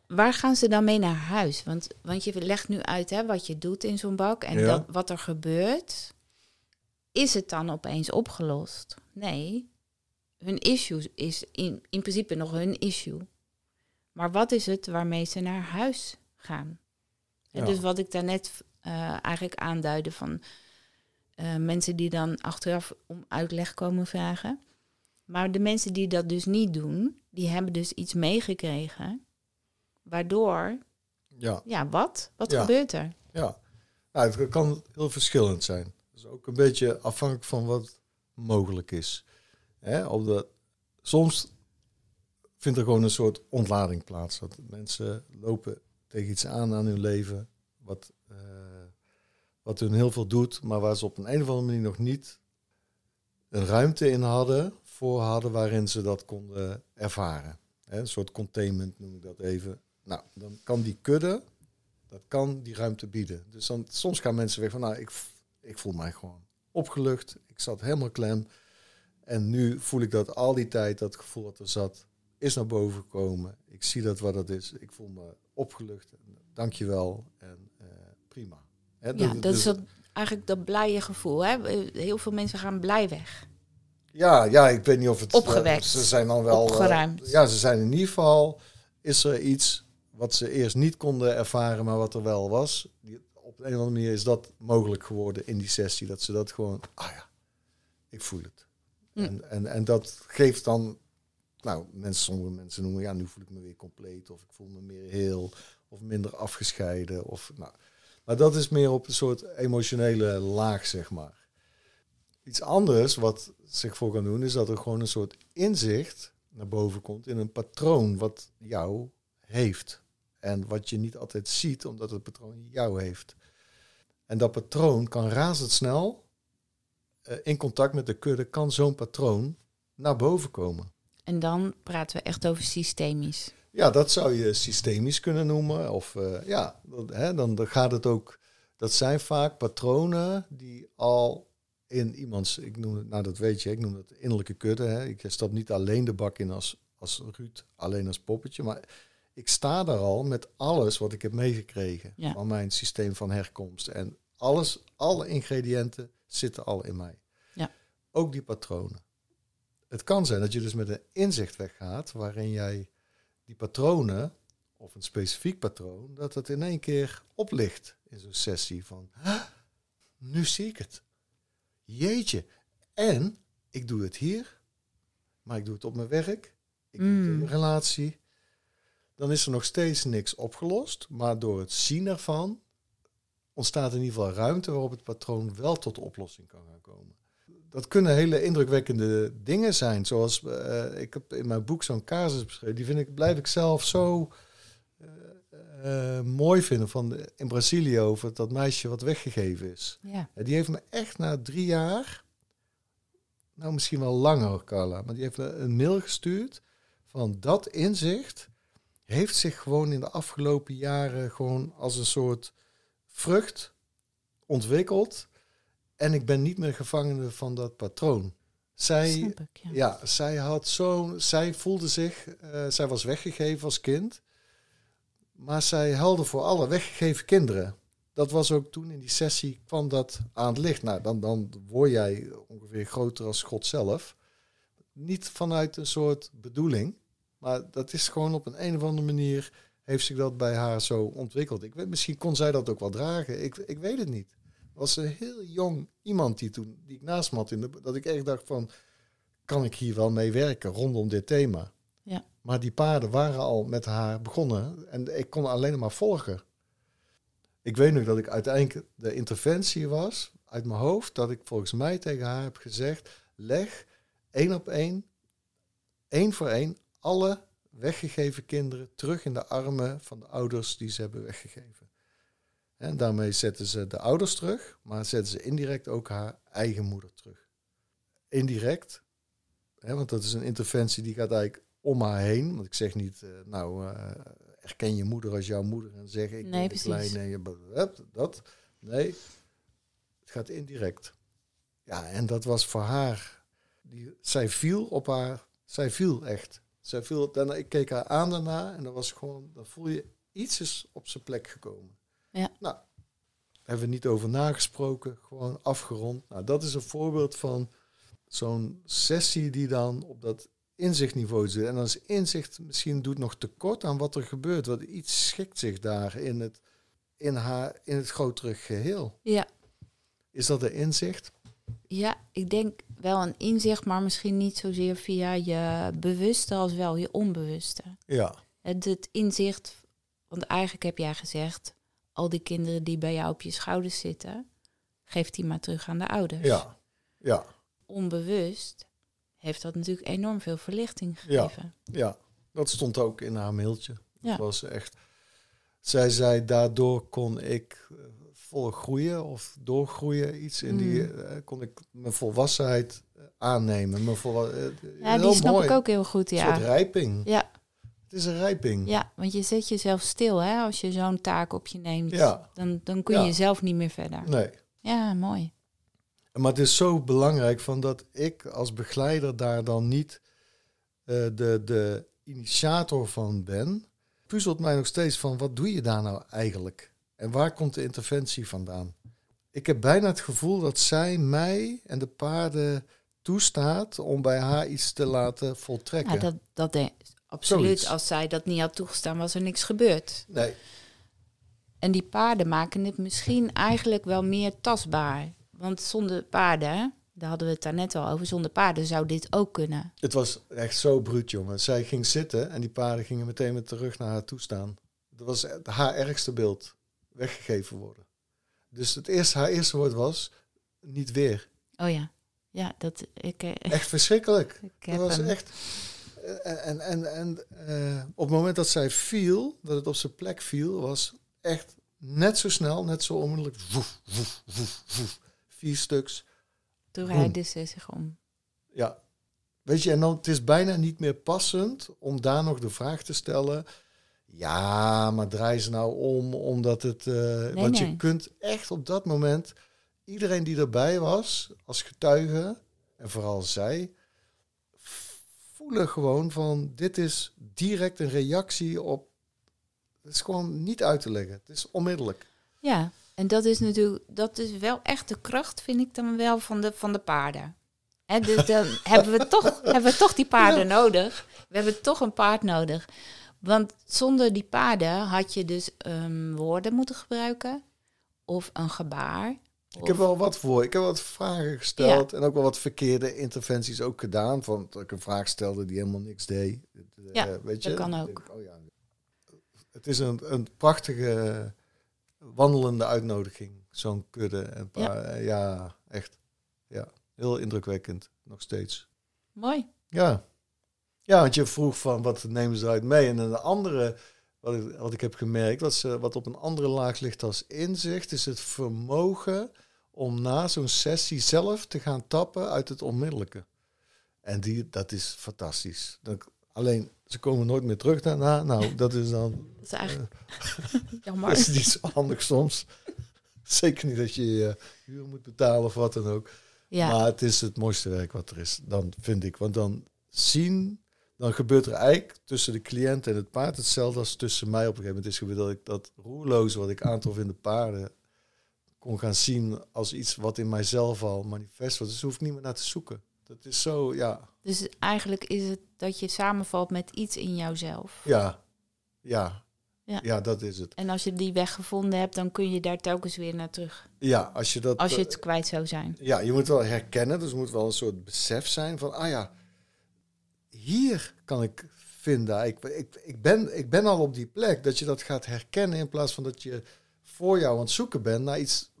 Waar gaan ze dan mee naar huis? Want, want je legt nu uit hè, wat je doet in zo'n bak en Ja. dat, wat er gebeurt. Is het dan opeens opgelost? Nee. Hun issue is in, in principe nog hun issue. Maar wat is het waarmee ze naar huis gaan? En. Dus wat ik daarnet eh eigenlijk aanduidde van eh, mensen die dan achteraf om uitleg komen vragen. Maar de mensen die dat dus niet doen, die hebben dus iets meegekregen. Waardoor, ja. ja, wat? Wat Ja. gebeurt er? Ja, nou, het kan heel verschillend zijn. Dus ook een beetje afhankelijk van wat mogelijk is. Hè, op de, soms vindt er gewoon een soort ontlading plaats. Dat mensen lopen tegen iets aan aan hun leven, wat, eh, wat hun heel veel doet, maar waar ze op een, of andere manier nog niet een ruimte in hadden, voor hadden waarin ze dat konden ervaren. Een soort containment noem ik dat even. Nou, dan kan die kudde, dat kan die ruimte bieden. Dus dan, soms gaan mensen weer van, nou, ik, ik voel mij gewoon opgelucht. Ik zat helemaal klem. En nu voel ik dat al die tijd, dat gevoel dat er zat, is naar boven gekomen. Ik zie dat wat het is. Ik voel me opgelucht. Dank je wel. En eh, prima. Ja, dat dus- is dat, eigenlijk dat blije gevoel. Hè? Heel veel mensen gaan blij weg. Ja, ja, ik weet niet of het... Opgewekt. eh, ze zijn dan wel... eh, Opgeruimd. ja, ze zijn in ieder geval... Is er iets wat ze eerst niet konden ervaren, maar wat er wel was. Die, op een of andere manier is dat mogelijk geworden in die sessie. Dat ze dat gewoon... Ah ja, ik voel het. Hm. En, en, en dat geeft dan... Nou, mensen, sommige mensen noemen... Ja, nu voel ik me weer compleet. Of ik voel me meer heel. Of minder afgescheiden. Of, nou, maar dat is meer op een soort emotionele laag, zeg maar. Iets anders wat zich voor kan doen, is dat er gewoon een soort inzicht naar boven komt in een patroon wat jou heeft. En wat je niet altijd ziet, omdat het patroon jou heeft. En dat patroon kan razendsnel, eh, in contact met de kudde, kan zo'n patroon naar boven komen. En dan praten we echt over systemisch. Ja, dat zou je systemisch kunnen noemen. Of eh, ja, dat, hè, dan, dan gaat het ook. Dat zijn vaak patronen die al in iemands. Ik noem het, nou dat weet je, ik noem het innerlijke kudde. Hè. Ik stap niet alleen de bak in als, als Ruud, alleen als poppetje. Maar ik sta daar al met alles wat ik heb meegekregen Ja. van mijn systeem van herkomst. En alles, alle ingrediënten zitten al in mij. Ja. Ook die patronen. Het kan zijn dat je dus met een inzicht weggaat waarin jij die patronen, of een specifiek patroon, dat het in één keer oplicht in zo'n sessie van, "Huh, nu zie ik het. Jeetje. En ik doe het hier, maar ik doe het op mijn werk, ik doe het in Mm. mijn relatie. Dan is er nog steeds niks opgelost, maar door het zien ervan ontstaat in ieder geval ruimte waarop het patroon wel tot oplossing kan gaan komen. Dat kunnen hele indrukwekkende dingen zijn. Zoals eh, ik heb in mijn boek zo'n casus beschreven. Die vind ik, blijf ik zelf zo eh, eh, mooi vinden. Van in Brazilië over dat meisje wat weggegeven is. Ja. En die heeft me echt na drie jaar, nou misschien wel langer, Carla, maar die heeft me een mail gestuurd van dat inzicht heeft zich gewoon in de afgelopen jaren gewoon als een soort vrucht ontwikkeld. En ik ben niet meer gevangene van dat patroon. Zij, ik, ja. ja, zij had zo, zij voelde zich, eh, zij was weggegeven als kind, maar zij helde voor alle weggegeven kinderen. Dat was ook toen in die sessie kwam dat aan het licht. Nou, dan, dan word jij ongeveer groter als God zelf. Niet vanuit een soort bedoeling, maar dat is gewoon op een, een of andere manier heeft zich dat bij haar zo ontwikkeld. Ik weet, misschien kon zij dat ook wel dragen. Ik, ik weet het niet. Was een heel jong iemand die toen die ik naast me had in de, dat ik echt dacht van kan ik hier wel mee werken rondom dit thema. Ja. Maar die paarden waren al met haar begonnen en ik kon alleen maar volgen. Ik weet nog dat ik uiteindelijk de interventie was uit mijn hoofd, dat ik volgens mij tegen haar heb gezegd: leg één op één, één voor één, alle weggegeven kinderen terug in de armen van de ouders die ze hebben weggegeven. En daarmee zetten ze de ouders terug, maar zetten ze indirect ook haar eigen moeder terug. Indirect, hè, want dat is een interventie die gaat eigenlijk om haar heen. Want ik zeg niet, eh, nou, eh, erken je moeder als jouw moeder en zeg ik Nee, ben kleine en je dat. Nee, het gaat indirect. Ja, en dat was voor haar. Die, zij viel op haar, zij viel echt. Zij viel, daarna, ik keek haar aan daarna en dat was gewoon, dan voel je iets is op zijn plek gekomen. Ja. Nou, hebben we niet over nagesproken, gewoon afgerond. Nou, dat is een voorbeeld van zo'n sessie die dan op dat inzichtniveau zit. En als inzicht misschien doet nog tekort aan wat er gebeurt. Want iets schikt zich daar in het, in haar, in het grotere geheel. Ja. Is dat een inzicht? ja, ik denk wel een inzicht, maar misschien niet zozeer via je bewuste als wel je onbewuste. Ja. Het, het inzicht, want eigenlijk heb jij gezegd, al die kinderen die bij jou op je schouders zitten, geef die maar terug aan de ouders. Ja. Ja. Onbewust heeft dat natuurlijk enorm veel verlichting Ja. gegeven. Ja. Dat stond ook in haar mailtje. Ja. Was echt. Zij zei, daardoor kon ik eh, vol groeien of doorgroeien. Iets in die Mm. eh, kon ik mijn volwassenheid eh, aannemen. Mijn volwa- Ja, die snap mooi. ik ook heel goed, Een soort ja. rijping. Ja, is een rijping. ja, want je zet jezelf stil hè, als je zo'n taak op je neemt. Ja. Dan, dan kun Ja. je zelf niet meer verder. Nee. Ja, mooi. Maar het is zo belangrijk van dat ik als begeleider daar dan niet eh, de, de initiator van ben. Puzzelt mij nog steeds van wat doe je daar nou eigenlijk? En waar komt de interventie vandaan? Ik heb bijna het gevoel dat zij mij en de paarden toestaat om bij haar iets te laten voltrekken. Ja, dat, dat absoluut. Zoiets. Als zij dat niet had toegestaan, was er niks gebeurd. Nee, En die paarden maken het misschien eigenlijk wel meer tastbaar. Want zonder paarden, daar hadden we het daarnet al over, zonder paarden zou dit ook kunnen. het was echt zo bruut, jongen. Zij ging zitten en die paarden gingen meteen met de rug naar haar toe staan. Dat was haar ergste beeld. Weggegeven worden. Dus het eerste, haar eerste woord was niet weer. Oh ja, ja, dat ik, eh, Echt verschrikkelijk. ik Dat was hem. echt. En, en, en eh, op het moment dat zij viel, dat het op zijn plek viel, was echt net zo snel, net zo onmiddellijk. Woef, woef, woef, woef. Vier stuks. Toen rijden ze zich om. Ja. Weet je, en dan, het is bijna niet meer passend om daar nog de vraag te stellen. Ja, maar draai ze nou om, omdat het. eh, want je kunt echt op dat moment. Iedereen die erbij was, als getuige, en vooral zij, voelen gewoon van: dit is direct een reactie op. Het is gewoon niet uit te leggen. Het is onmiddellijk. Ja, en dat is natuurlijk, dat is wel echt de kracht, vind ik dan wel, van de, van de paarden. Hè, dus dan hebben we, toch, hebben we toch die paarden nodig. We hebben toch een paard nodig. Want zonder die paarden had je dus ehm, woorden moeten gebruiken of een gebaar. Ik heb wel wat voor. Ik heb wat vragen gesteld en ook wel wat verkeerde interventies ook gedaan. Van dat ik een vraag stelde die helemaal niks deed. Eh, Ja, weet je? dat kan ook. ik, oh ja. Het is een, een prachtige wandelende uitnodiging. Zo'n kudde. En pa- ja. echt. Ja, heel indrukwekkend. Nog steeds. Mooi. Ja. Ja, want je vroeg van wat nemen ze uit mee. En een andere, wat ik, wat ik heb gemerkt, wat, ze, wat op een andere laag ligt als inzicht, is het vermogen om na zo'n sessie zelf te gaan tappen uit het onmiddellijke. En die, dat is fantastisch. Alleen, ze komen nooit meer terug daarna. Nou, dat is dan Dat is eigenlijk dat jammer. is niet zo handig soms. Zeker niet dat je je huur moet betalen of wat dan ook. Ja, Maar het is het mooiste werk wat er is, dan vind ik. Want dan zien, dan gebeurt er eigenlijk tussen de cliënt en het paard hetzelfde als tussen mij op een gegeven moment is gebeurd. Dat ik dat roerloze wat ik aantrof in de paarden kon gaan zien als iets wat in mijzelf al manifest was. Dus hoef ik niet meer naar te zoeken. Dat is zo, ja, dus eigenlijk is het dat je samenvalt met iets in jouzelf. ja, ja, Ja. ja, dat is het. En als je die weg gevonden hebt, dan kun je daar telkens weer naar terug. Ja, als je dat... Als je eh, het kwijt zou zijn. Ja, je moet wel herkennen. Dus moet wel een soort besef zijn van, ah ja, hier kan ik vinden. Ik, ik, ik, ben, ik ben al op die plek. Dat je dat gaat herkennen in plaats van dat je voor jou aan het zoeken bent naar iets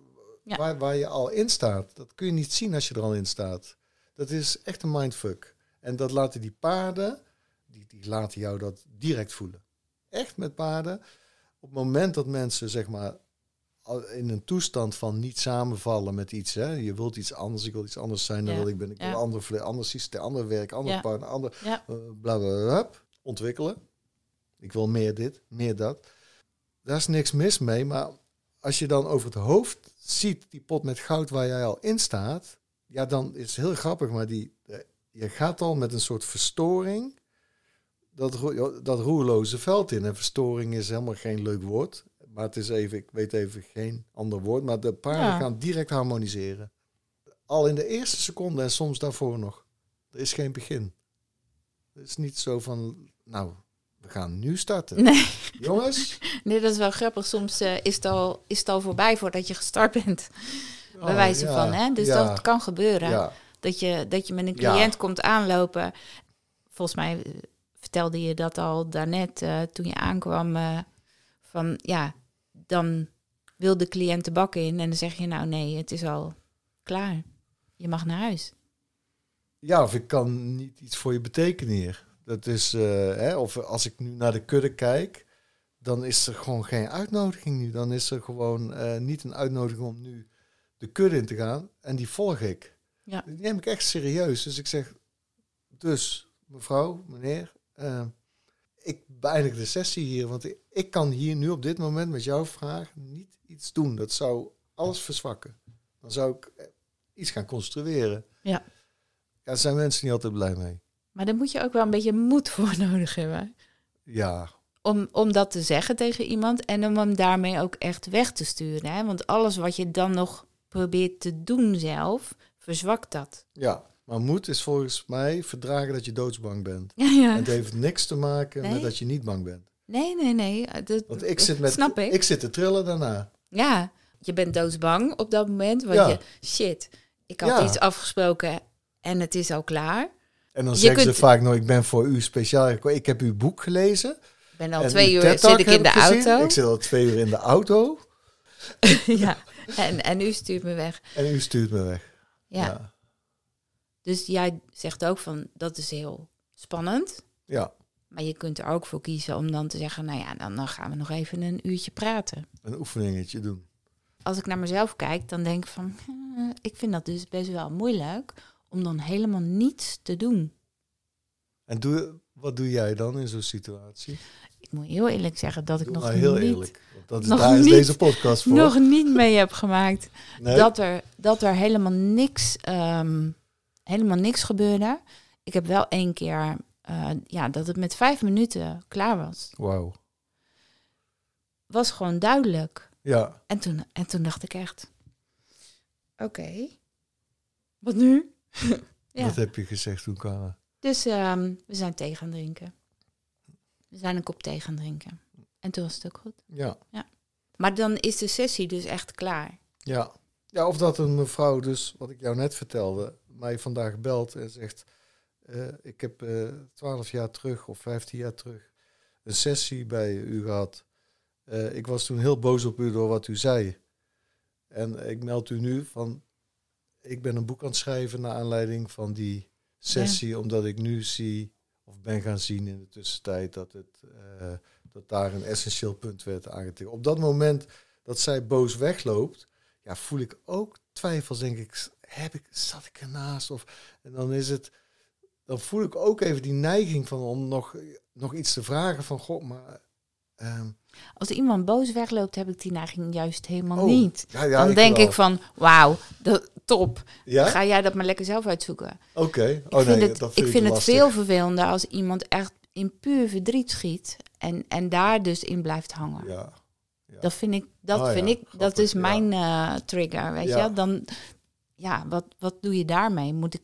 Ja. waar, waar je al in staat. Dat kun je niet zien als je er al in staat. Dat is echt een mindfuck. En dat laten die paarden, die, die laten jou dat direct voelen. Echt met paarden. Op het moment dat mensen, zeg maar, in een toestand van niet samenvallen met iets. Hè? Je wilt iets anders, ik wil iets anders zijn dan Ja, wat ik ben. Ik wil ja. ander, ander systeem, ander werk, ander Ja. partner, ander Ja. eh, bla bla bla, ontwikkelen. Ik wil meer dit, meer dat. Daar is niks mis mee, maar als je dan over het hoofd ziet die pot met goud waar jij al in staat, ja, dan is het heel grappig, maar die, eh, je gaat al met een soort verstoring dat, ro- dat roerloze veld in. En verstoring is helemaal geen leuk woord, maar het is even, ik weet even geen ander woord, maar de paarden Ja. gaan direct harmoniseren. Al in de eerste seconde en soms daarvoor nog. Er is geen begin. Het is niet zo van, nou, we gaan nu starten. Nee, Jongens, nee, dat is wel grappig. Soms eh, is, het al, is het al voorbij voordat je gestart bent. bij Oh, wijze ja, van, hè? Dus ja, dat kan gebeuren. Ja, Dat, je, dat je met een cliënt komt aanlopen. Volgens mij eh, vertelde je dat al daarnet eh, toen je aankwam. van ja, dan wil de cliënt de bak in. En dan zeg je nou nee, het is al klaar. Je mag naar huis. ja, of ik kan niet iets voor je betekenen hier. Dat is, eh, hè, of als ik nu naar de kudde kijk, dan is er gewoon geen uitnodiging nu. Dan is er gewoon eh, niet een uitnodiging om nu de kudde in te gaan. En die volg ik. Ja. Die neem ik echt serieus. Dus ik zeg, dus mevrouw, meneer, eh, ik beëindig de sessie hier. Want ik, ik kan hier nu op dit moment met jouw vraag niet iets doen. Dat zou alles verzwakken. Dan zou ik iets gaan construeren. Ja. Ja, daar zijn mensen niet altijd blij mee. Maar daar moet je ook wel een beetje moed voor nodig hebben. Ja, Om, om dat te zeggen tegen iemand en om hem daarmee ook echt weg te sturen. Hè? Want alles wat je dan nog probeert te doen zelf, verzwakt dat. ja. Maar moed is volgens mij verdragen dat je doodsbang bent. Ja, ja. Het heeft niks te maken Nee? met dat je niet bang bent. Nee, nee, nee. Dat, Want ik zit met, Snap ik. ik zit te trillen daarna. Ja, je bent doodsbang op dat moment. Want Ja. je, shit, ik had iets afgesproken en het is al klaar. En dan Je zeggen kunt- ze vaak nog, ik ben voor u speciaal gekomen. Ik heb uw boek gelezen. Ik ben al En twee uur zit ik in de gezien. auto. Ik zit al twee uur in de auto. ja. en, en u stuurt me weg. En u stuurt me weg. Ja. Ja. Dus jij zegt ook van, dat is heel spannend. ja. Maar je kunt er ook voor kiezen om dan te zeggen, nou ja, dan, dan gaan we nog even een uurtje praten. Een oefeningetje doen. Als ik naar mezelf kijk, dan denk ik van, ik vind dat dus best wel moeilijk om dan helemaal niets te doen. En doe, wat doe jij dan in zo'n situatie? Ik moet heel eerlijk zeggen dat ik Doe nog heel niet, eerlijk. Want dat is, nog daar is niet- deze podcast voor. nog niet mee heb gemaakt nee? dat, er, dat er helemaal niks, ehm, helemaal niks gebeurde. Ik heb wel één keer, eh, ja, dat het met vijf minuten klaar was. Wauw. Was gewoon duidelijk. Ja, En toen, en toen dacht ik echt, oké, wat nu? ja. wat heb je gezegd toen kwamen? Dus ehm, we zijn thee gaan drinken. We zijn een kop thee gaan drinken. En toen was het ook goed. Ja. Maar dan is de sessie dus echt klaar. Ja. ja, of dat een mevrouw dus, wat ik jou net vertelde, mij vandaag belt en zegt... eh, ik heb eh, twaalf jaar terug of 15 jaar terug een sessie bij u gehad. Eh, ik was toen heel boos op u door wat u zei. En ik meld u nu van... Ik ben een boek aan het schrijven naar aanleiding van die sessie... omdat ik nu zie, of ben gaan zien in de tussentijd... dat, het, eh, dat daar een essentieel punt werd aangetikt. Op dat moment dat zij boos wegloopt, ja, voel ik ook twijfels. Denk ik, heb ik, zat ik ernaast? Of, en dan is het, dan voel ik ook even die neiging van om nog, nog iets te vragen van, god, maar. Ehm, Als iemand boos wegloopt, heb ik die neiging juist helemaal oh, niet. Ja, ja, dan denk wel. ik van, wauw, dat- top. Ja? Ga jij dat maar lekker zelf uitzoeken. Oké. Ik Oh vind nee, het, ik vind het lastig. veel vervelender als iemand echt in puur verdriet schiet en, en daar dus in blijft hangen. Ja. ja. Dat vind ik, dat ja, vind ik, dat grappig, is ja. mijn eh, trigger, weet Ja. je? Dan, ja, wat, wat doe je daarmee? Moet ik,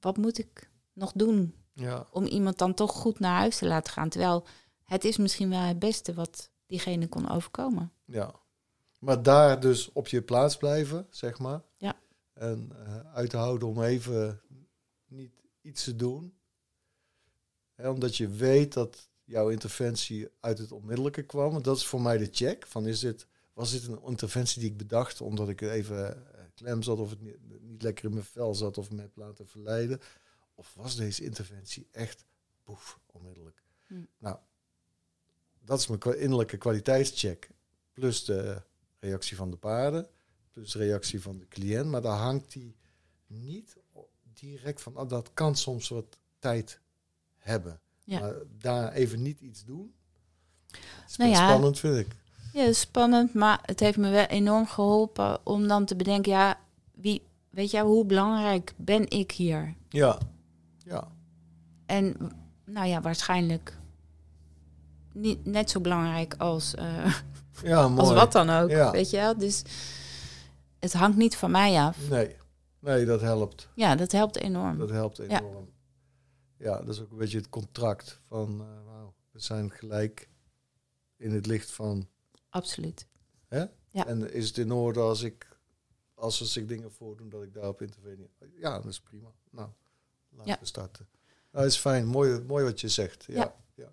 wat moet ik nog doen ja. om iemand dan toch goed naar huis te laten gaan? Terwijl het is misschien wel het beste wat diegene kon overkomen. Ja. Maar daar dus op je plaats blijven, zeg maar. Ja. En eh uit te houden om even niet iets te doen. Hè, omdat je weet dat jouw interventie uit het onmiddellijke kwam. Want dat is voor mij de check. Van is dit, was dit een interventie die ik bedacht omdat ik even eh, klem zat of het niet, niet lekker in mijn vel zat of me heb laten verleiden? Of was deze interventie echt poef, onmiddellijk? Hm. Nou, dat is mijn innerlijke kwaliteitscheck. Plus de reactie van de paarden, plus de reactie van de cliënt. Maar daar hangt die niet direct van. af. dat kan soms wat tijd hebben. Ja. Maar daar even niet iets doen. Is Nou ja. spannend, vind ik. Ja, spannend, maar het heeft me wel enorm geholpen om dan te bedenken, ja, wie, weet je, hoe belangrijk ben ik hier? Ja. Ja. En nou ja, waarschijnlijk niet net zo belangrijk als, eh, Ja, mooi. als wat dan ook, Ja. weet je wel? Dus het hangt niet van mij af. Nee. Nee, dat helpt. Ja, dat helpt enorm. Dat helpt enorm. Ja, dat is ook een beetje het contract van, eh, wauw, we zijn gelijk in het licht van Absoluut. Hè? Ja. En is het in orde als ik, als er zich dingen voordoen, dat ik daarop interveneer? Ja, dat is prima. Nou, laten we starten. Nou, dat is fijn. Mooi, mooi wat je zegt. Ja. Ja.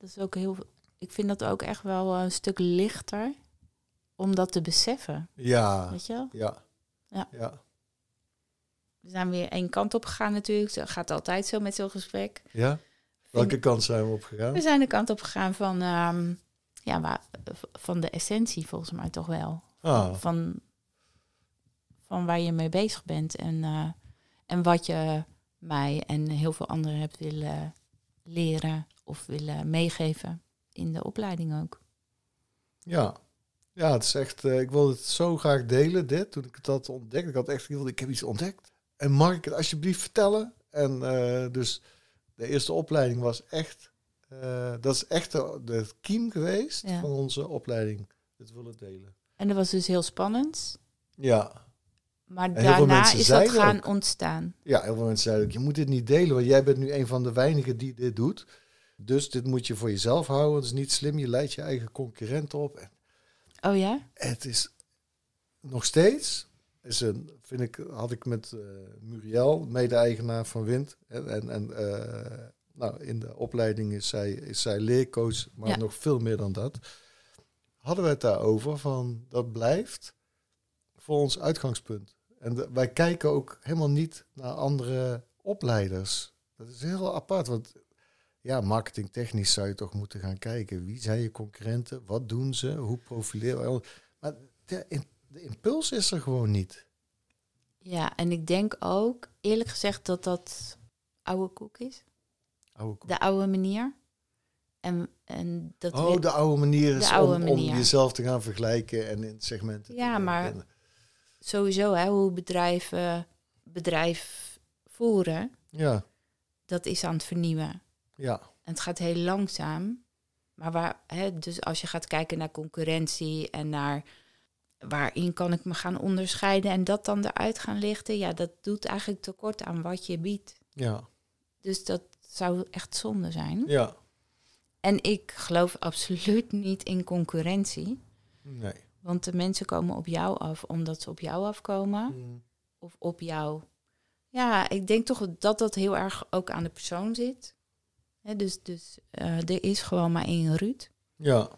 Dat is ook heel, ik vind dat ook echt wel een stuk lichter om dat te beseffen, Ja. weet je wel? Ja. Ja. Ja. We zijn weer één kant op gegaan natuurlijk. Dat gaat altijd zo met zo'n gesprek. Ja? Welke kant zijn we opgegaan? We zijn de kant op gegaan van, ehm, ja, waar, van de essentie volgens mij toch wel. Ah, Van, van waar je mee bezig bent en, eh, en wat je mij en heel veel anderen hebt willen leren of willen meegeven in de opleiding ook. ja. Ja, het is echt, eh, ik wilde het zo graag delen, dit, toen ik het had ontdekt. Ik had echt gevoeld, ik heb iets ontdekt. En mag ik het alsjeblieft vertellen? En eh, dus de eerste opleiding was echt, eh, dat is echt de, de kiem geweest Ja. van onze opleiding. Het willen delen. En dat was dus heel spannend. Ja, Maar daarna is dat gaan ook- ontstaan. Ja, heel veel mensen zeiden ook, je moet dit niet delen, want jij bent nu een van de weinigen die dit doet. Dus dit moet je voor jezelf houden. Het is niet slim, je leidt je eigen concurrent op. Oh ja? het is nog steeds, is een, vind ik, had ik met eh, Muriel, mede-eigenaar van Wind. En, en, en eh, nou, in de opleiding is zij, is zij leercoach, maar Ja. nog veel meer dan dat. Hadden we het daarover van, dat blijft voor ons uitgangspunt. En de- wij kijken ook helemaal niet naar andere opleiders. Dat is heel apart, want ja, marketingtechnisch zou je toch moeten gaan kijken. Wie zijn je concurrenten? Wat doen ze? Hoe profileren? Maar de, impuls is er gewoon niet. Ja, en ik denk ook, eerlijk gezegd, dat dat oude koek is. Oude koek. De oude manier. En, en dat oh, de oude manier is oude om, om jezelf te gaan vergelijken en in segmenten. te Ja, maar- sowieso, hè, hoe bedrijven bedrijf voeren, Ja, dat is aan het vernieuwen. ja, En het gaat heel langzaam. Maar waar, hè, dus als je gaat kijken naar concurrentie en naar waarin kan ik me gaan onderscheiden en dat dan eruit gaan lichten, ja, dat doet eigenlijk tekort aan wat je biedt. ja, Dus dat zou echt zonde zijn. ja. En ik geloof absoluut niet in concurrentie. Nee. Want de mensen komen op jou af omdat ze op jou afkomen. Mm. Of op jou. Ja, ik denk toch dat dat heel erg ook aan de persoon zit. Dus dus eh, er is gewoon maar één Ruud. Ja,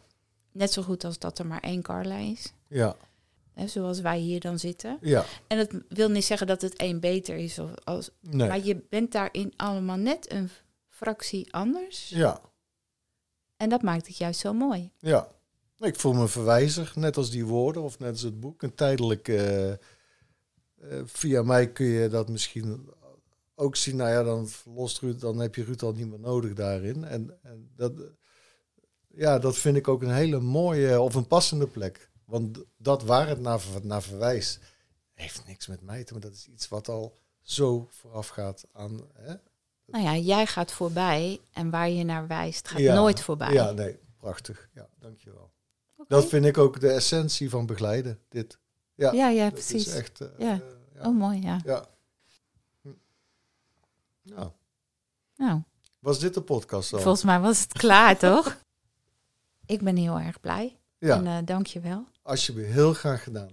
Net zo goed als dat er maar één Carla is. ja, Hè, zoals wij hier dan zitten. ja. En dat wil niet zeggen dat het één beter is. Of als, Nee. Maar je bent daarin allemaal net een fractie anders. Ja, En dat maakt het juist zo mooi. ja. Ik voel me verwijzer, net als die woorden of net als het boek. Een tijdelijk... eh, eh, via mij kun je dat misschien ook zien. Nou ja, dan verlost Ruud, dan heb je Ruud al niet meer nodig daarin. En, en dat, ja, dat vind ik ook een hele mooie of een passende plek. Want dat waar het naar, naar verwijst, heeft niks met mij te maken. Dat is iets wat al zo vooraf gaat aan. Hè? Nou ja, jij gaat voorbij en waar je naar wijst gaat Ja, nooit voorbij. Ja, nee, prachtig. Ja, dankjewel. Dat vind ik ook de essentie van begeleiden. Dit. Ja, ja, ja, precies. is echt. eh, Ja. eh, ja. Oh, mooi, ja. ja. Hm. Nou, Nou, was dit de podcast dan? volgens mij was het klaar, toch? Ik ben heel erg blij. ja, En eh dank je wel. alsjeblieft, heel graag gedaan.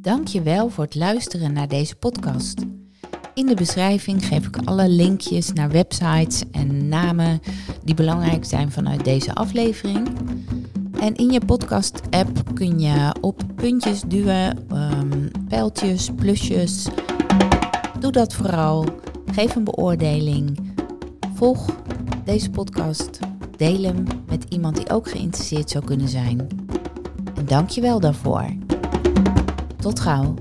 Dank je wel voor het luisteren naar deze podcast. In de beschrijving geef ik alle linkjes naar websites en namen die belangrijk zijn vanuit deze aflevering. En in je podcast-app kun je op puntjes duwen, ehm, pijltjes, plusjes. Doe dat vooral. Geef een beoordeling. Volg deze podcast. Deel hem met iemand die ook geïnteresseerd zou kunnen zijn. En dank je wel daarvoor. Tot gauw.